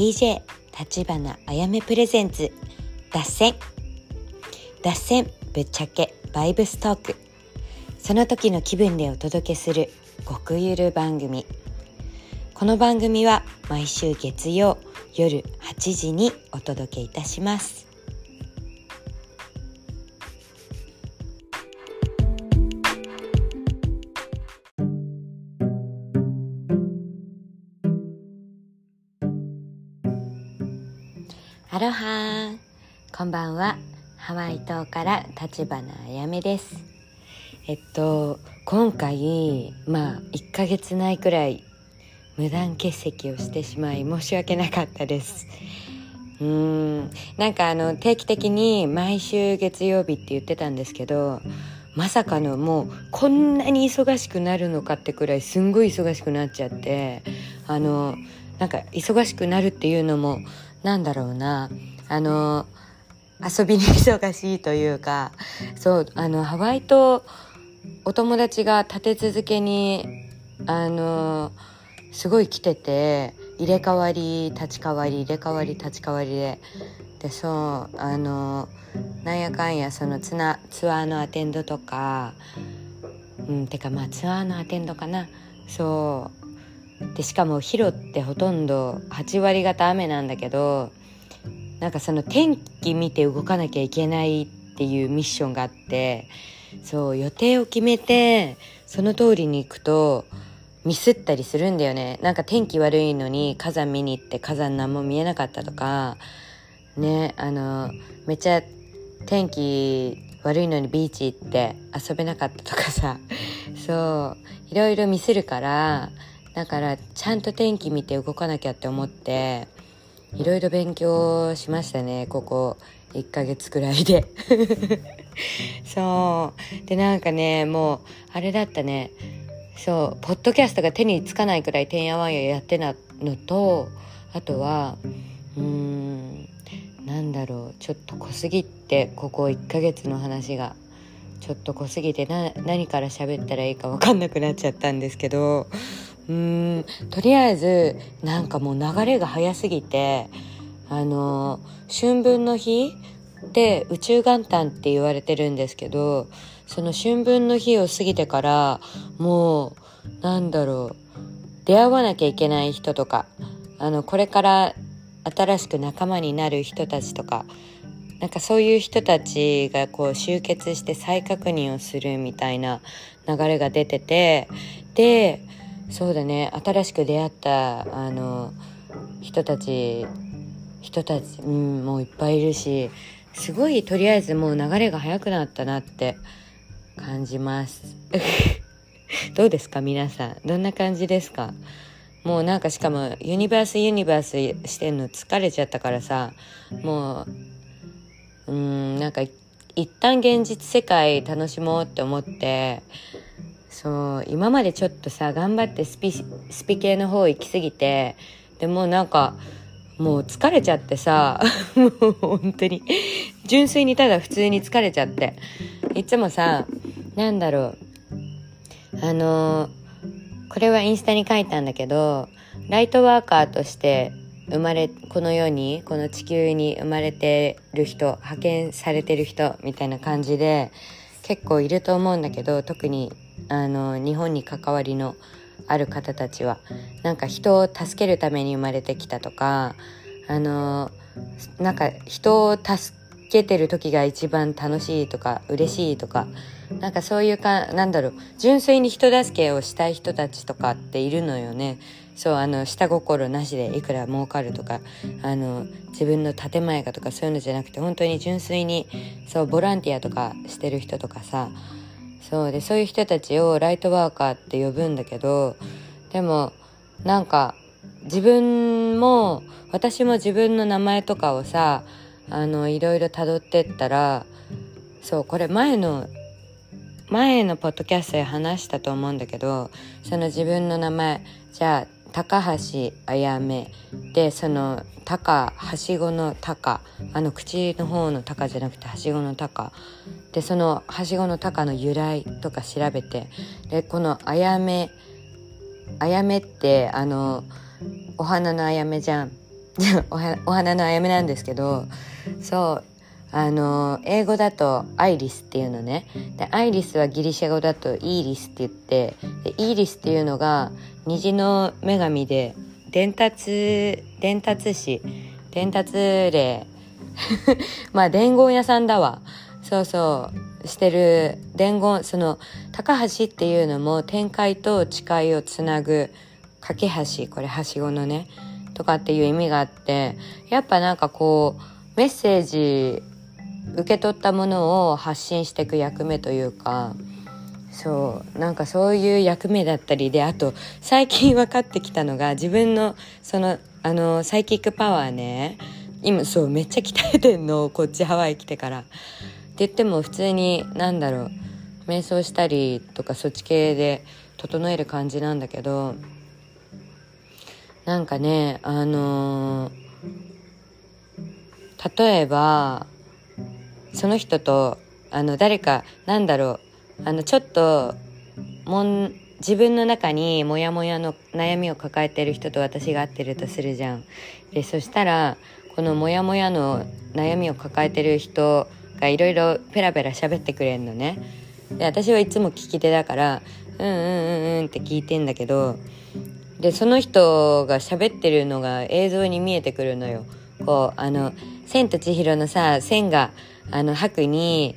DJ 立花あやめプレゼンツ脱線。脱線ぶっちゃけバイブストーク。その時の気分でお届けする極ゆる番組。この番組は毎週月曜夜8時にお届けいたします。ロハこんばんは。ハワイ島から立花あやめです。えっと今回まあ1ヶ月ないくらい無断欠席をしてしまい申し訳なかったです。うーん。なんかあの定期的に毎週月曜日って言ってたんですけどまさかのもうこんなに忙しくなるのかってくらいすんごい忙しくなっちゃってあのなんか忙しくなるっていうのもなんだろうな。あの遊びに忙しいというかそうあのハワイとお友達が立て続けにあのすごい来てて入れ替わり立ち替わり入れ替わり立ち替わりで。でそうあのなんやかんやそのツナツアーのアテンドとかうんてかまあツアーのアテンドかな。そう。でしかもヒロってほとんど8割方雨なんだけどなんかその天気見て動かなきゃいけないっていうミッションがあってそう予定を決めてその通りに行くとミスったりするんだよね。なんか天気悪いのに火山見に行って火山何も見えなかったとかねあのめっちゃ天気悪いのにビーチ行って遊べなかったとかさ。そういろいろミスるからだからちゃんと天気見て動かなきゃって思っていろいろ勉強しましたねここ1ヶ月くらいで。そう。でなんかねもうあれだったね。そうポッドキャストが手につかないくらいてんやわんややってたのとあとはうーんなんだろうちょっと濃すぎてここ1ヶ月の話がちょっと濃すぎてな何から喋ったらいいか分かんなくなっちゃったんですけどうーん。とりあえずなんかもう流れが早すぎてあの春分の日で宇宙元旦って言われてるんですけどその春分の日を過ぎてからもうなんだろう出会わなきゃいけない人とかあのこれから新しく仲間になる人たちとかなんかそういう人たちがこう集結して再確認をするみたいな流れが出ててでそうだね。新しく出会ったあの人たち人たち、うん、もういっぱいいるしすごいとりあえずもう流れが速くなったなって感じます。どうですか？皆さん。どんな感じですか？もうなんかしかもユニバースユニバースしてんの疲れちゃったからさもううんなんか一旦現実世界楽しもうって思ってそう今までちょっとさ頑張ってスピスピ系の方行き過ぎてでもなんかもう疲れちゃってさ もう本当に。純粋にただ普通に疲れちゃって。いつもさなんだろう。あのこれはインスタに書いたんだけどライトワーカーとして生まれこの世にこの地球に生まれてる人派遣されてる人みたいな感じで結構いると思うんだけど特にあの日本に関わりのある方たちはなんか人を助けるために生まれてきたとかあのなんか人を助けてる時が一番楽しいとか嬉しいとかなんかそういうかなんだろう純粋に人助けをしたい人たちとかっているのよね。そうあの下心なしでいくら儲かるとかあの自分の建前がとかそういうのじゃなくて本当に純粋にそうボランティアとかしてる人とかさそうでそういう人たちをライトワーカーって呼ぶんだけどでもなんか自分も私も自分の名前とかをさあのいろいろ辿ってったらそうこれ前の前のポッドキャストで話したと思うんだけどその自分の名前じゃあ高橋あやめでその高はしごの高。あの口の方の高じゃなくてはしごの高。でそのはしごの高の由来とか調べて。でこのあやめあやめってあのお花のあやめじゃん。お花のあやめなんですけどそうあの英語だとアイリスっていうのね。でアイリスはギリシャ語だとイーリスって言ってでイーリスっていうのが虹の女神で伝達伝達師。伝達霊。まあ伝言屋さんだわ。そうそう。してる伝言その高橋っていうのも天界と地界をつなぐ架け橋。これはしごのね。とかっていう意味があってやっぱなんかこうメッセージ受け取ったものを発信していく役目というかそうなんかそういう役目だったりであと最近分かってきたのが自分のそのあのサイキックパワーね今そうめっちゃ鍛えてんのこっちハワイ来てから。って言っても普通に何だろう瞑想したりとかそっち系で整える感じなんだけどなんかねあのー、例えばその人とあの誰かなんだろうあのちょっともん自分の中にモヤモヤの悩みを抱えてる人と私が会ってるとするじゃん。でそしたらこのモヤモヤの悩みを抱えてる人がいろいろペラペラ喋ってくれんのね。で私はいつも聞き手だからうんうんうんうんって聞いてんだけどでその人が喋ってるのが映像に見えてくるのよ。こうあの「千と千尋」のさ線があの白に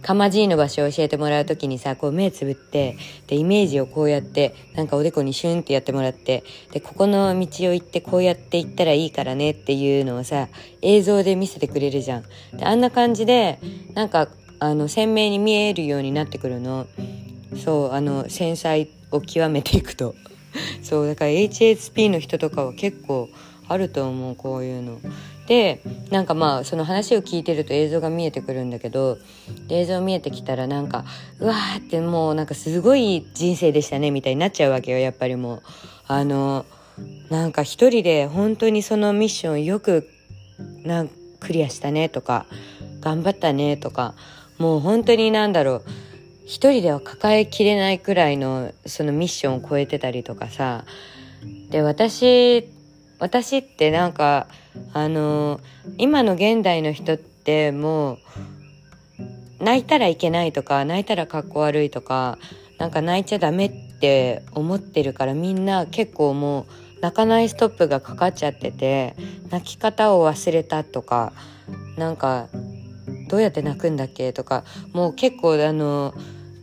かまじいの場所を教えてもらう時にさこう目つぶってでイメージをこうやってなんかおでこにシュンってやってもらってでここの道を行ってこうやって行ったらいいからねっていうのをさ映像で見せてくれるじゃん。であんな感じでなんかあの鮮明に見えるようになってくるの。そうあの繊細を極めていくと。そうだから HSP の人とかは結構あると思うこういうの。でなんかまあその話を聞いてると映像が見えてくるんだけど映像見えてきたらなんかうわーってもうなんかすごい人生でしたねみたいになっちゃうわけよやっぱりもう。あのなんか一人で本当にそのミッションよくなんクリアしたねとか頑張ったねとかもう本当になんだろう一人では抱えきれないくらいのそのミッションを超えてたりとかさ。で私私ってなんかあの今の現代の人ってもう泣いたらいけないとか泣いたらかっこ悪いとかなんか泣いちゃダメって思ってるからみんな結構もう泣かないストップがかかっちゃってて泣き方を忘れたとかなんかどうやって泣くんだっけとかもう結構あの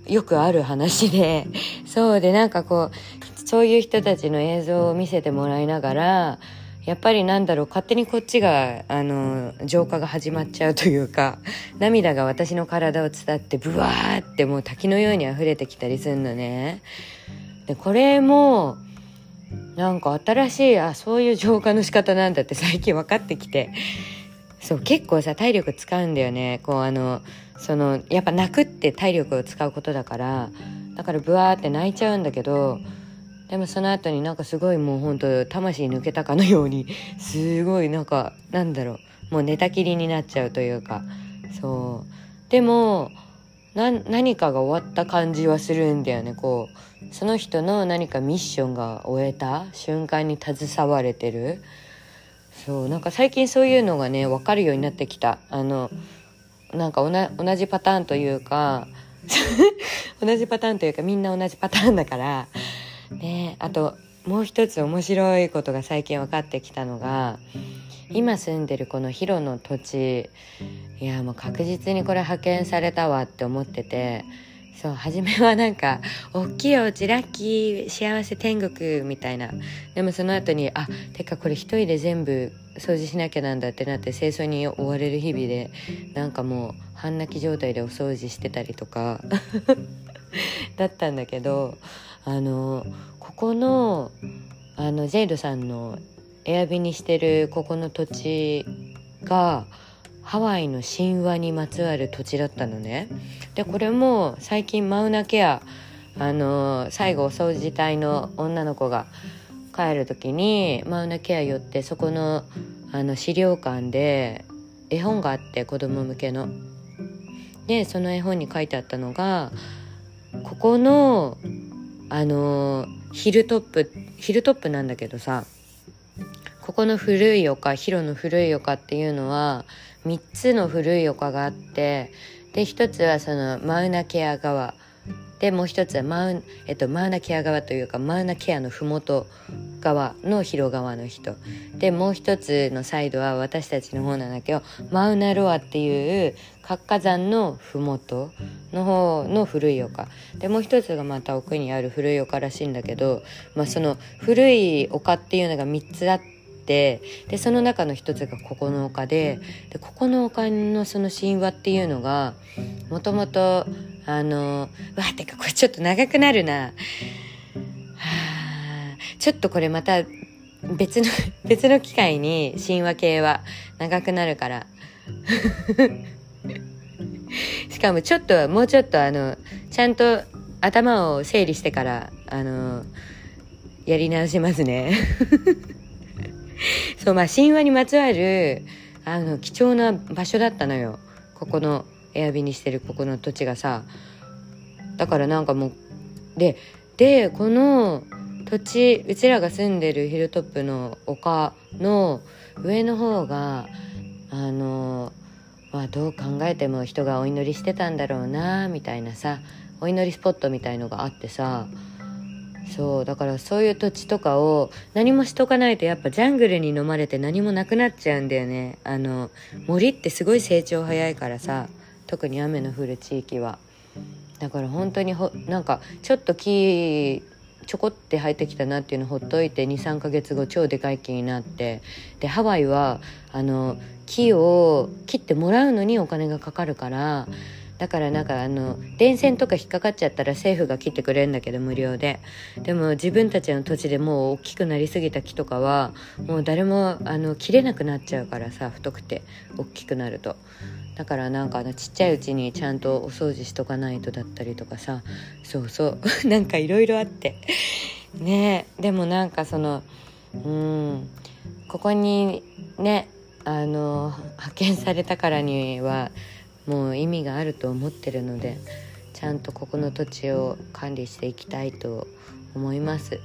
よくある話でそうでなんかこうそういう人たちの映像を見せてもらいながらやっぱりなんだろう勝手にこっちがあの浄化が始まっちゃうというか涙が私の体を伝ってブワーってもう滝のように溢れてきたりするのね。でこれもなんか新しいあそういう浄化の仕方なんだって最近分かってきてそう結構さ体力使うんだよねこうあのそのやっぱ泣くって体力を使うことだからだからブワーって泣いちゃうんだけどでもその後になんかすごいもうほんと魂抜けたかのようにすごいなんかなんだろうもう寝たきりになっちゃうというかそう。でも何かが終わった感じはするんだよね。こうその人の何かミッションが終えた瞬間に携われてる。そうなんか最近そういうのがね分かるようになってきた。あのなんか同じパターンというか 同じパターンというかみんな同じパターンだからであともう一つ面白いことが最近分かってきたのが今住んでるこのヒロの土地いやもう確実にこれ派遣されたわって思っててそう初めはなんか「大きいお家ラッキー幸せ天国」みたいな。でもその後にあてかこれ一人で全部掃除しなきゃなんだってなって清掃に追われる日々でなんかもう半泣き状態でお掃除してたりとか だったんだけどあのここのあのジェイドさんのエアビにしてるここの土地がハワイの神話にまつわる土地だったのね。でこれも最近マウナケアあの最後お掃除隊の女の子が帰る時にマウナケア寄ってそこのあの資料館で絵本があって子供向けの。でその絵本に書いてあったのがここのあのヒルトップヒルトップなんだけどさここの古い丘ヒロの古い丘っていうのは3つの古い丘があってで一つはそのマウナケア川。でもう一つはマウ,、えっと、マウナケア川というかマウナケアの麓側の広川の人でもう一つのサイドは私たちの方なんだけどマウナロアっていう活火山の麓の方の古い丘でもう一つがまた奥にある古い丘らしいんだけど、まあ、その古い丘っていうのが3つあって。でその中の一つがここの丘ででここの丘のその神話っていうのがもともとあのわてかこれちょっと長くなるな。はあ、ちょっとこれまた別の 別の機会に神話系は長くなるから。しかもちょっともうちょっとあのちゃんと頭を整理してからあのやり直しますね。そうまあ神話にまつわるあの貴重な場所だったのよ。ここのエアビにしてるここの土地がさだからなんかもうででこの土地うちらが住んでるヒルトップの丘の上の方があのまあどう考えても人がお祈りしてたんだろうなみたいなさお祈りスポットみたいのがあってさそうだからそういう土地とかを何もしとかないとやっぱジャングルに飲まれて何もなくなっちゃうんだよね。あの森ってすごい成長早いからさ。特に雨の降る地域は。だから本当にほなんかちょっと木ちょこって生えてきたなっていうのほっといて23ヶ月後超でかい木になって。でハワイはあの木を切ってもらうのにお金がかかるからだからなんかあの電線とか引っかかっちゃったら政府が切ってくれるんだけど無料で。でも自分たちの土地でもう大きくなりすぎた木とかはもう誰もあの切れなくなっちゃうからさ太くて大きくなると。だからなんかあのちっちゃいうちにちゃんとお掃除しとかないとだったりとかさ。そうそう。なんかいろいろあって。ね。でもなんかそのうん。ここにねあの派遣されたからにはもう意味があると思ってるのでちゃんとここの土地を管理していきたいと思います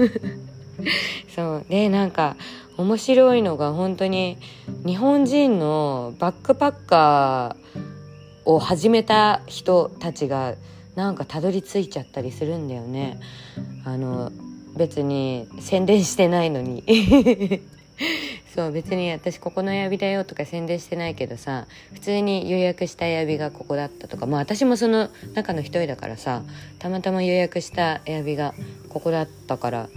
そうでなんか面白いのが本当に日本人のバックパッカーを始めた人たちがなんかたどり着いちゃったりするんだよね。あの別に宣伝してないのに。そう別に私ここのエアだよとか宣伝してないけどさ普通に予約したエアがここだったとかまあ私もその中の一人だからさたまたま予約したエアがここだったから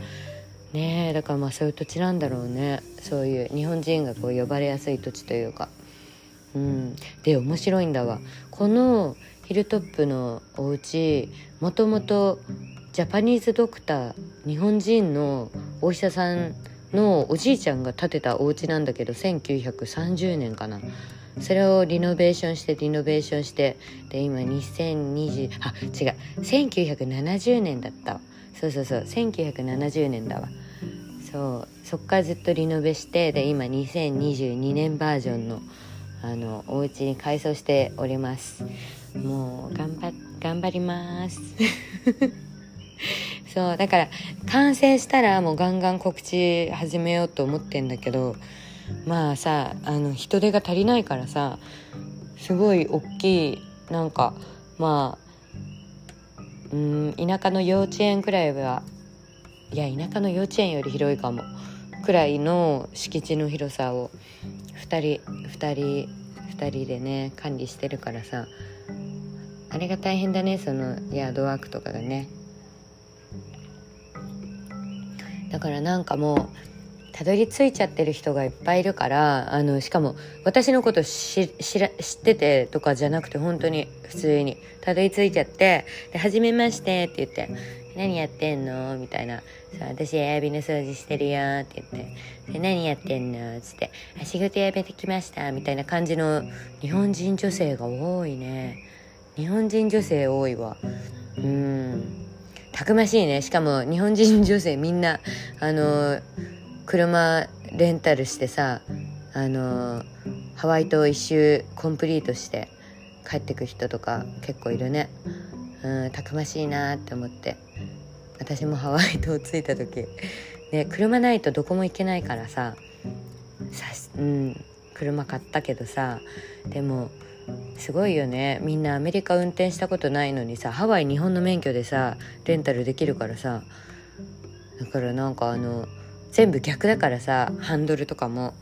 ねえだからまあそういう土地なんだろうね。そういう日本人がこう呼ばれやすい土地というか。うん。で面白いんだわ。このヒルトップのお家もともとジャパニーズドクター日本人のお医者さんのおじいちゃんが建てたお家なんだけど1930年かな。それをリノベーションしてリノベーションしてで今2020あ違う。1970年だった。そうそうそう。1970年だわ。そう。そっからずっとリノベしてで今2022年バージョンのあのお家に改装しております。もう頑張頑張ります。そうだから完成したらもうガンガン告知始めようと思ってんだけどまあさあの人手が足りないからさすごい大きいなんかまあうん田舎の幼稚園くらいはいや田舎の幼稚園より広いかも。くらいの敷地の広さを2人2人2人でね管理してるからさ。あれが大変だねそのヤードワークとかがね。だからなんかもうたどり着いちゃってる人がいっぱいいるからあのしかも私のこと知知っててとかじゃなくて本当に普通にたどり着いちゃって「で初めまして」って言って「何やってんの?」みたいな「さ私エアビの掃除してるよ」って言って「で何やってんの?」っつって「仕事辞めてきました」みたいな感じの日本人女性が多いね。日本人女性多いわ。うん。たくましいね。しかも日本人女性みんなあの車レンタルしてさあのハワイ島一周コンプリートして帰ってく人とか結構いるね。うんたくましいなって思って。私もハワイ島着いた時。ね車ないとどこも行けないからさ。うん車買ったけどさ。でもすごいよね。みんなアメリカ運転したことないのにさハワイ日本の免許でさレンタルできるからさ。だからなんかあの全部逆だからさハンドルとかも。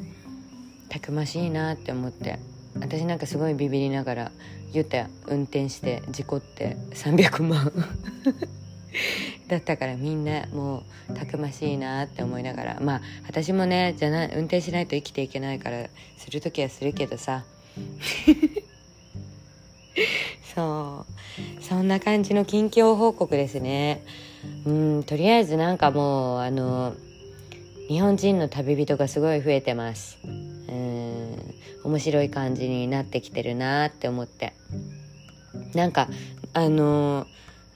たくましいなって思って。私なんかすごいビビりながらユタ運転して事故って300万。だったからみんなもうたくましいなって思いながら。まあ私もねじゃな運転しないと生きていけないからする時はするけどさ。そう。そんな感じの近況報告ですね。うんとりあえずなんかもうあの日本人の旅人がすごい増えてます。うん面白い感じになってきてるなって思って。なんかあの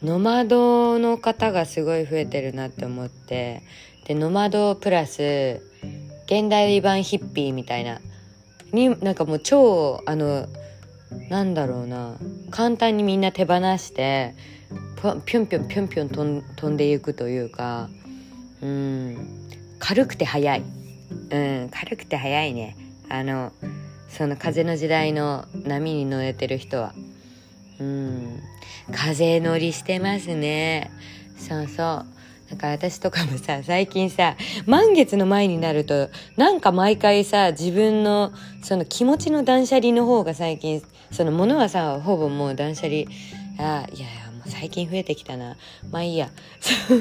ノマドの方がすごい増えてるなって思って。でノマドプラス現代版ヒッピーみたいな。になんかもう超あのなんだろうな。簡単にみんな手放してぴょんぴょんぴょんぴょん飛んでいくというか。うん。軽くて速い。うん。軽くて速いね。あのその風の時代の波に乗れてる人は。うん。風乗りしてますね。そうそう。なんか私とかもさ最近さ満月の前になるとなんか毎回さ自分のその気持ちの断捨離の方が最近そのものはさほぼもう断捨離。あいやいやもう最近増えてきたな。まあいいや。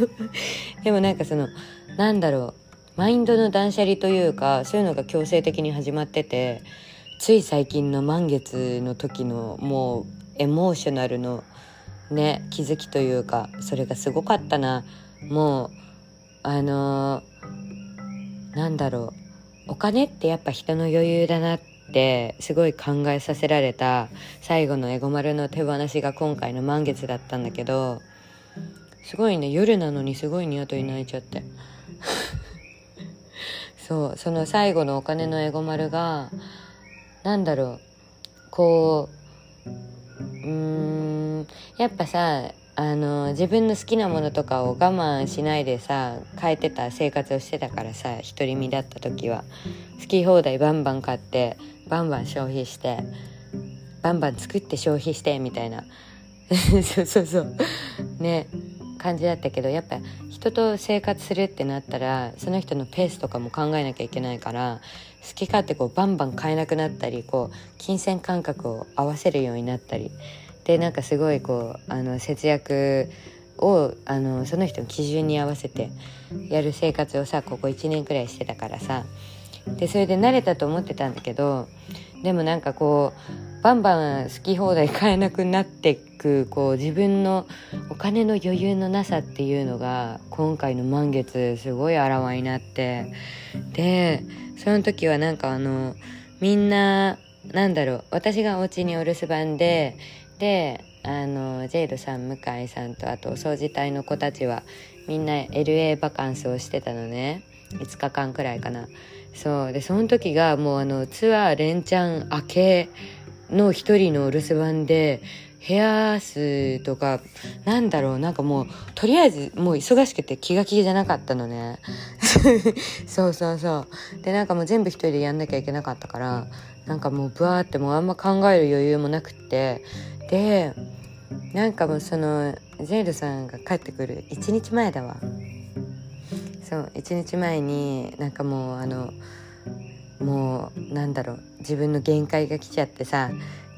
でもなんかそのなんだろう。マインドの断捨離というかそういうのが強制的に始まってて。つい最近の満月の時のもうエモーショナルのね気づきというかそれがすごかったな。もうあのー、なんだろう。お金ってやっぱ人の余裕だなってすごい考えさせられた最後のエゴマルの手放しが今回の満月だったんだけどすごいね夜なのにすごいニワトリ泣いちゃって。そうその最後のお金のエゴマルがなんだろう。こううんやっぱさあの自分の好きなものとかを我慢しないでさ変えてた生活をしてたからさ独り身だった時は。好き放題バンバン買ってバンバン消費してバンバン作って消費してみたいな。そうそうそう。ね感じだったけどやっぱ人と生活するってなったらその人のペースとかも考えなきゃいけないから好き勝手こうバンバン買えなくなったりこう金銭感覚を合わせるようになったり。でなんかすごいこうあの節約をあのその人の基準に合わせてやる生活をさここ1年くらいしてたからさ。でそれで慣れたと思ってたんだけどでもなんかこうバンバン好き放題買えなくなってくこう自分のお金の余裕のなさっていうのが今回の満月すごいあらわになって。でその時はなんかあのみんななんだろう私がお家にお留守番でであのジェイドさん向井さんとあとお掃除隊の子たちはみんな LA バカンスをしてたのね。5日間くらいかなそう。でその時がもうあのツアー連チャン明けの一人のお留守番でヘア数とかなんだろうなんかもうとりあえずもう忙しくて気が気じゃなかったのね。そうそうそう。でなんかもう全部一人でやんなきゃいけなかったからなんかもうブワーってもうあんま考える余裕もなくって。でなんかもうそのジェイルさんが帰ってくる1日前だわ。そう1日前になんかもうあのもうなんだろう自分の限界が来ちゃってさ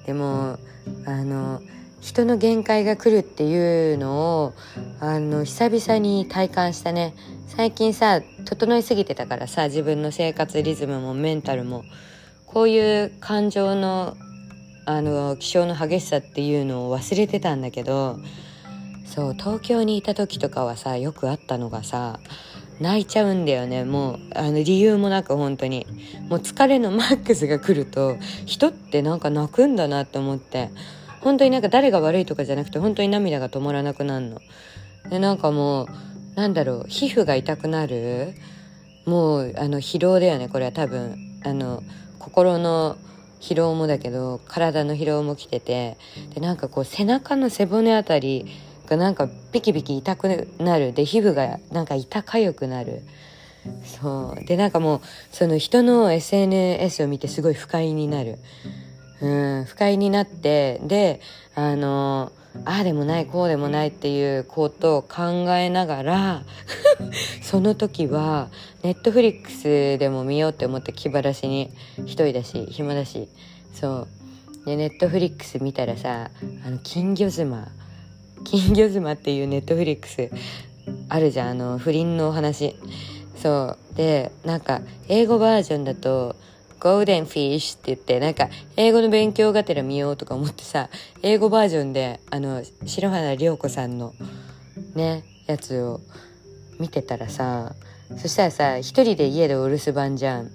でもあの人の限界が来るっていうのをあの久々に体感したね。最近さ整いすぎてたからさ自分の生活リズムもメンタルもこういう感情のあの気象の激しさっていうのを忘れてたんだけどそう東京にいた時とかはさよくあったのがさ泣いちゃうんだよね。もうあの理由もなく本当に。もう疲れのマックスが来ると人ってなんか泣くんだなって思って。本当になんか誰が悪いとかじゃなくて本当に涙が止まらなくなるの。でなんかもうなんだろう皮膚が痛くなる。もうあの疲労だよねこれは多分。あの心の疲労もだけど体の疲労も来てて。でなんかこう背中の背骨あたりがなんかピキピキ痛くなる。で皮膚がなんか痛かゆくなる。そう。でなんかもうその人の SNS を見てすごい不快になる。うん不快になってであのああでもないこうでもないっていうことを考えながら その時はネットフリックスでも見ようって思って気晴らしに一人だし暇だし。そう。でネットフリックス見たらさあの金魚妻。金魚妻っていうネットフリックスあるじゃんあの不倫のお話。そう。でなんか英語バージョンだとゴールデンフィッシュって言ってなんか英語の勉強がてら見ようとか思ってさ英語バージョンであの白原涼子さんのねやつを見てたらさそしたらさ一人で家でお留守番じゃん。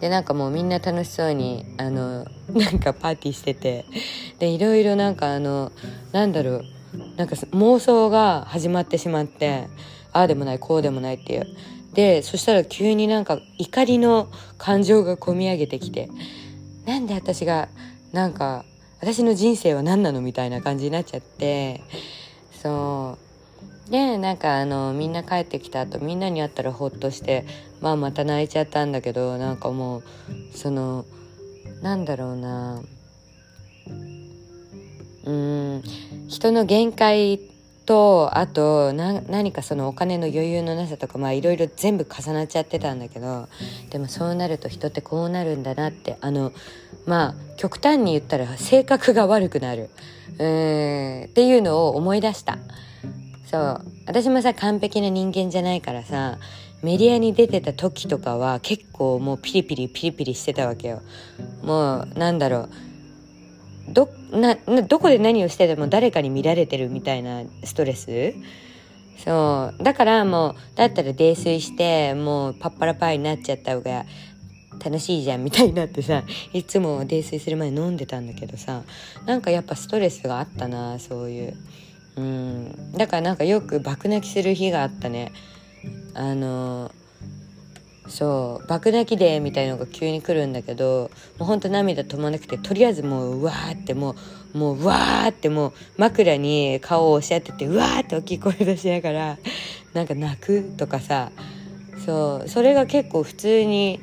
でなんかもうみんな楽しそうにあのなんかパーティーしてて。でいろいろなんかあのなんだろうなんか妄想が始まってしまってああでもないこうでもないっていう。でそしたら急になんか怒りの感情がこみ上げてきてなんで私がなんか私の人生は何なのみたいな感じになっちゃってそう。でなんかあのみんな帰ってきた後みんなに会ったらほっとしてまあまた泣いちゃったんだけどなんかもうそのなんだろうな。うん。人の限界とあと何かそのお金の余裕のなさとかまあいろいろ全部重なっちゃってたんだけどでもそうなると人ってこうなるんだなってあのまあ極端に言ったら性格が悪くなる。うんっていうのを思い出した。そう。私もさ完璧な人間じゃないからさメディアに出てた時とかは結構もうピリピリピリピリしてたわけよ。もうなんだろう。どなどこで何をしてでも誰かに見られてるみたいなストレス？そう。だからもうだったら泥酔してもうパッパラパーになっちゃった方が楽しいじゃんみたいになってさいつも泥酔する前飲んでたんだけどさなんかやっぱストレスがあったなそういう。うん。だからなんかよく爆泣きする日があったね。あのそう爆泣きでみたいのが急に来るんだけどもうほんと涙止まなくてとりあえずもううわーってもうもううわーってもう枕に顔を押し当ててうわーって大きい声出しながら なんか泣くとかさそうそれが結構普通に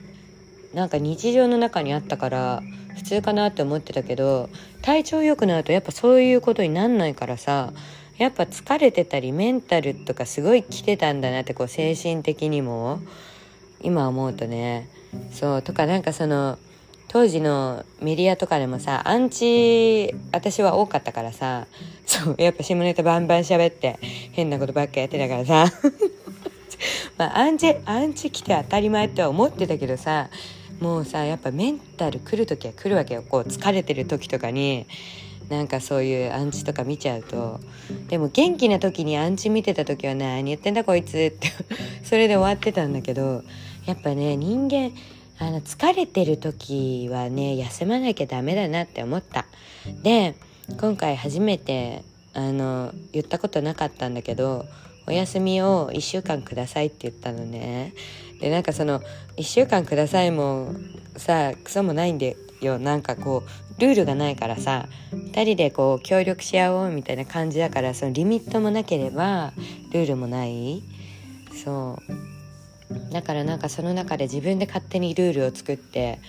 なんか日常の中にあったから普通かなって思ってたけど体調良くなるとやっぱそういうことになんないからさやっぱ疲れてたりメンタルとかすごい来てたんだなってこう精神的にも。今思うとねそうとかなんかその当時のメディアとかでもさアンチ私は多かったからさそうやっぱ下ネタバンバン喋って変なことばっかやってたからさ。まあアンチアンチ来て当たり前とは思ってたけどさもうさやっぱメンタル来る時は来るわけよ。こう疲れてる時とかになんかそういうアンチとか見ちゃうと。でも元気な時にアンチ見てた時は何言ってんだこいつって。それで終わってたんだけどやっぱね人間あの疲れてる時はね休まなきゃダメだなって思った。で今回初めてあの言ったことなかったんだけどお休みを1週間くださいって言ったのね。でなんかその1週間くださいもさクソもないんでよ。なんかこうルールがないからさ2人でこう協力し合おうみたいな感じだからそのリミットもなければルールもない。そう。だからなんかその中で自分で勝手にルールを作って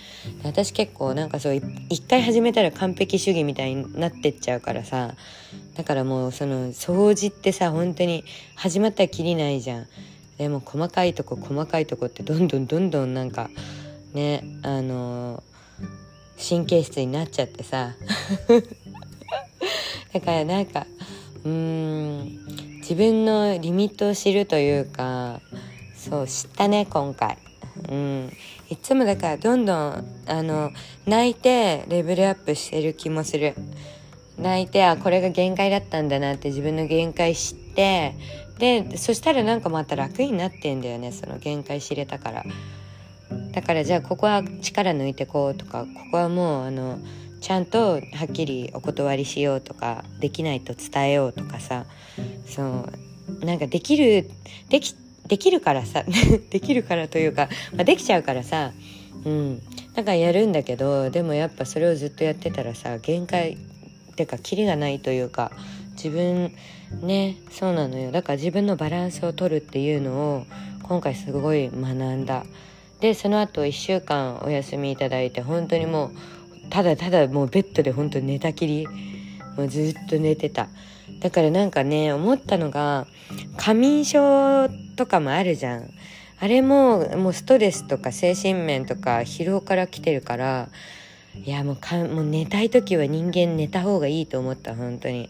私結構なんかそう一回始めたら完璧主義みたいになってっちゃうからさだからもうその掃除ってさ本当に始まったらきりないじゃん。でも細かいとこ細かいとこってどんどんどんどんなんかねあの神経質になっちゃってさ。だからなんかうーん自分のリミットを知るというかそう知ったね今回。うん。いつもだからどんどんあの泣いてレベルアップしてる気もする。泣いてあこれが限界だったんだなって自分の限界知ってでそしたらなんかまた楽になってんだよねその限界知れたから。だからじゃあここは力抜いてこうとかここはもうあのちゃんとはっきりお断りしようとかできないと伝えようとかさ。そう。なんかできるできできるからさ できるからというか、まあ、できちゃうからさうん。だからやるんだけどでもやっぱそれをずっとやってたらさ限界っていうかキリがないというか自分ねそうなのよ。だから自分のバランスを取るっていうのを今回すごい学んだ。でその後1週間お休みいただいて本当にもうただただもうベッドで本当寝たきり。もうずっと寝てただからなんかね思ったのが過眠症とかもあるじゃん。あれももうストレスとか精神面とか疲労から来てるからいやもうかもう寝たい時は人間寝た方がいいと思った本当に。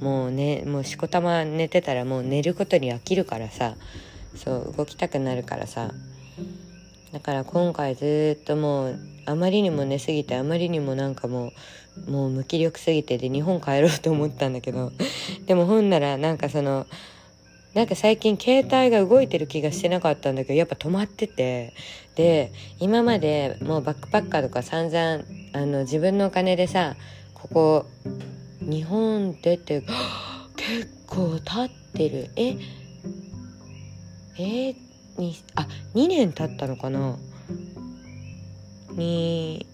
もうねもうしこたま寝てたらもう寝ることに飽きるからさ。そう動きたくなるからさ。だから今回ずっともうあまりにも寝すぎてあまりにもなんかもうもう無気力すぎてで日本帰ろうと思ったんだけどでもほんならなんかそのなんか最近携帯が動いてる気がしてなかったんだけどやっぱ止まっててで今までもうバックパッカーとか散々あの自分のお金でさここ日本出て 結構経ってる。え？え？にあ2年経ったのかな？に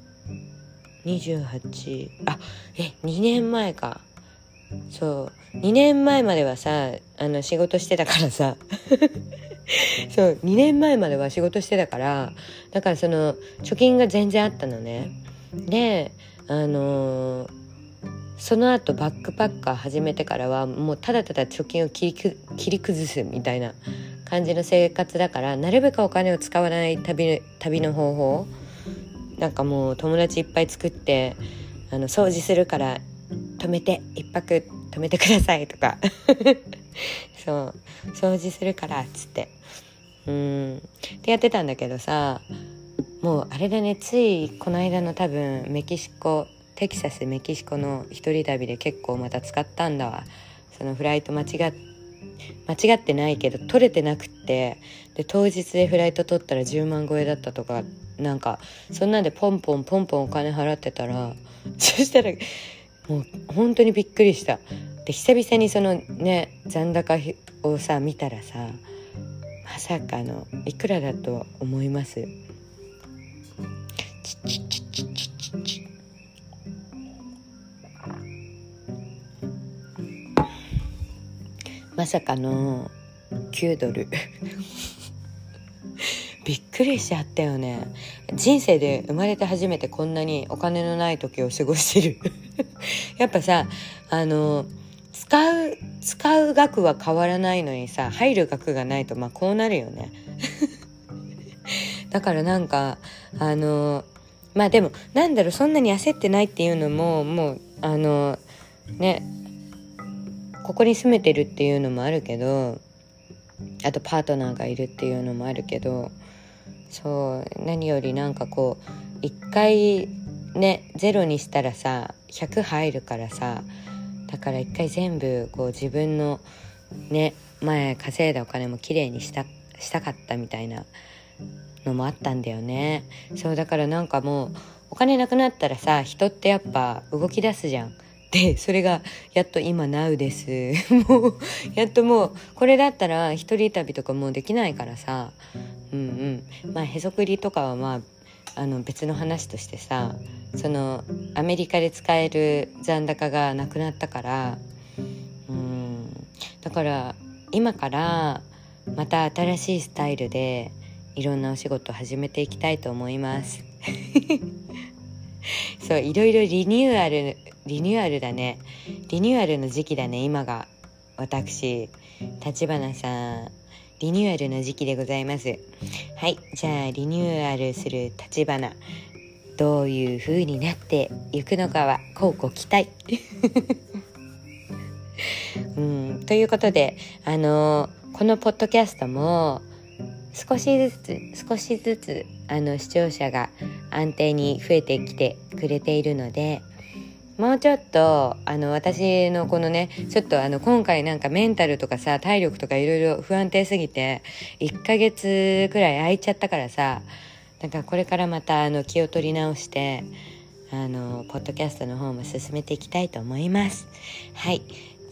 28あえ2年前か。そう。2年前まではさあの仕事してたからさ。そう2年前までは仕事してたからだからその貯金が全然あったのね。であのー、その後バックパッカー始めてからはもうただただ貯金を切り崩すみたいな感じの生活だからなるべくお金を使わない旅旅の方法なんかもう友達いっぱい作ってあの掃除するから止めて一泊止めてくださいとか。そう。掃除するからっつって。うん。ってやってたんだけどさもうあれだねついこの間の多分メキシコテキサスメキシコの一人旅で結構また使ったんだわ。そのフライト間違間違ってないけど取れてなくってで当日でフライト取ったら10万超えだったとかなんかそんなんでポンポンポンポンお金払ってたら そしたらもう本当にびっくりした。で久々にそのね残高をさ見たらさまさかのいくらだと思います？まさかの9ドル。びっくりしちゃったよね。人生で生まれて初めてこんなにお金のない時を過ごしてる。やっぱさあの使う使う額は変わらないのにさ入る額がないとまあこうなるよね。だからなんかあのまあでもなんだろうそんなに焦ってないっていうのももうあのねここに住めてるっていうのもあるけどあとパートナーがいるっていうのもあるけどそう何よりなんかこう一回ねゼロにしたらさ100入るからさだから一回全部こう自分のね前稼いだお金もきれいにしたしたかったみたいなのもあったんだよね。そうだからなんかもうお金なくなったらさ人ってやっぱ動き出すじゃん。でそれがやっと今 NOW です。もうやっともうこれだったら一人旅とかもうできないからさ。うんうん。まあへそくりとかはまああの別の話としてさそのアメリカで使える残高がなくなったから。うん。だから今からまた新しいスタイルでいろんなお仕事を始めていきたいと思います。そういろいろリニューアルリニューアルだね。リニューアルの時期だね今が。私立花さんリニューアルの時期でございます。はいじゃあリニューアルする立花どういう風になっていくのかはこうご期待。うんということであのこのポッドキャストも少しずつ少しずつあの視聴者が安定に増えてきてくれているのでもうちょっとあの私のこのねちょっとあの今回なんかメンタルとかさ体力とかいろいろ不安定すぎて1ヶ月くらい空いちゃったからさなんかこれからまたあの気を取り直してあのポッドキャストの方も進めていきたいと思います。はい。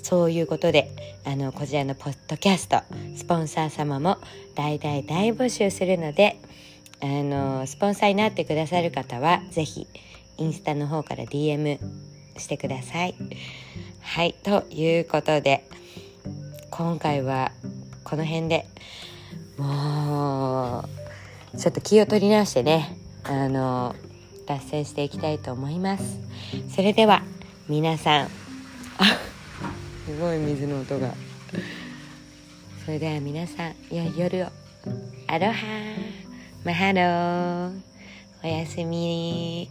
そういうことであのこちらのポッドキャストスポンサー様も大大大募集するのであのスポンサーになってくださる方は是非インスタの方から DM してください。はい、ということで今回はこの辺でもうちょっと気を取り直してねあの脱線していきたいと思います。それでは皆さん すごい水の音が。それでは皆さん良い夜を。アロハマハロー。おやすみ。